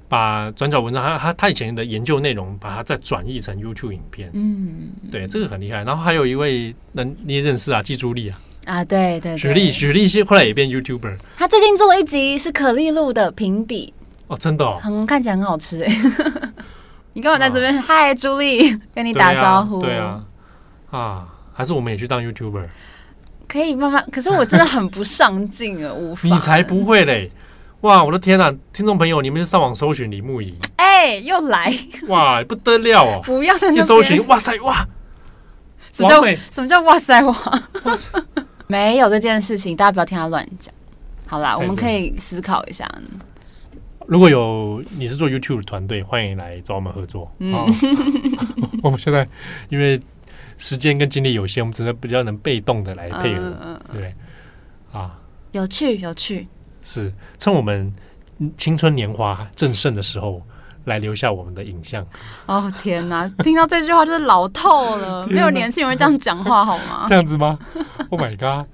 Speaker 1: 把转角文章，他他他以前的研究内容，把它再转译成 YouTube 影片，嗯，对，这个很厉害。然后还有一位，那你也认识啊，季朱莉啊。
Speaker 2: 啊，对对，
Speaker 1: 雪莉雪莉，后来也变 YouTuber。
Speaker 2: 他最近做了一集是可丽露的评比
Speaker 1: 哦，真的，哦，
Speaker 2: 很看起来很好吃哎。你干嘛在这边？嗨，朱莉，跟你打招呼。
Speaker 1: 对啊，啊，还是我们也去当 YouTuber？
Speaker 2: 可以慢慢，可是我真的很不上进啊，无法。
Speaker 1: 你才不会嘞！哇，我的天呐，听众朋友，你们就上网搜寻李牧仪。
Speaker 2: 哎，又来！
Speaker 1: 哇，不得了哦！
Speaker 2: 不要在那边
Speaker 1: 一搜寻，哇塞哇！
Speaker 2: 什么叫什么叫哇塞哇？没有这件事情，大家不要听他乱讲。好啦，我们可以思考一下。
Speaker 1: 如果有你是做 YouTube 团队，欢迎来找我们合作。嗯，我们现在因为时间跟精力有限，我们只能比较能被动的来配合，对？啊，
Speaker 2: 有趣有趣，
Speaker 1: 是趁我们青春年华正盛的时候。来留下我们的影像。
Speaker 2: 哦天哪，听到这句话就是老透了，没有年轻人这样讲话好吗？
Speaker 1: 这样子吗？Oh my god！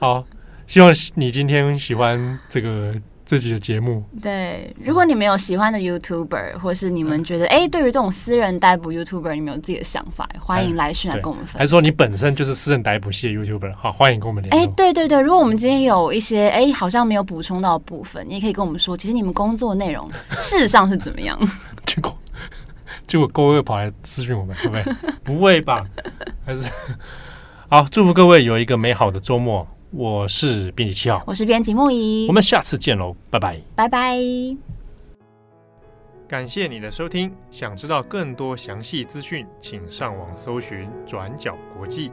Speaker 1: 好，希望你今天喜欢这个。自己的节目，
Speaker 2: 对，如果你们有喜欢的 YouTuber，或是你们觉得哎、欸，对于这种私人逮捕 YouTuber，你们有自己的想法，欢迎来讯来跟我们分享。
Speaker 1: 还是说你本身就是私人逮捕系的 YouTuber，好，欢迎跟我们联络。
Speaker 2: 哎、欸，对对对，如果我们今天有一些哎、欸，好像没有补充到的部分，你也可以跟我们说，其实你们工作内容 事实上是怎么样？
Speaker 1: 结果 结果各位跑来咨询我们，会不会？不会吧？还是好，祝福各位有一个美好的周末。我是编辑七号，
Speaker 2: 我是编辑木仪，
Speaker 1: 我们下次见喽，拜拜，
Speaker 2: 拜拜。
Speaker 1: 感谢你的收听，想知道更多详细资讯，请上网搜寻转角国际。